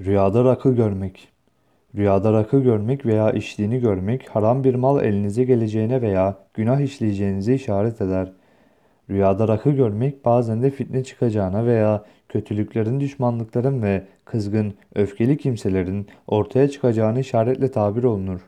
Rüyada rakı görmek. Rüyada rakı görmek veya içtiğini görmek haram bir mal elinize geleceğine veya günah işleyeceğinize işaret eder. Rüyada rakı görmek bazen de fitne çıkacağına veya kötülüklerin, düşmanlıkların ve kızgın, öfkeli kimselerin ortaya çıkacağını işaretle tabir olunur.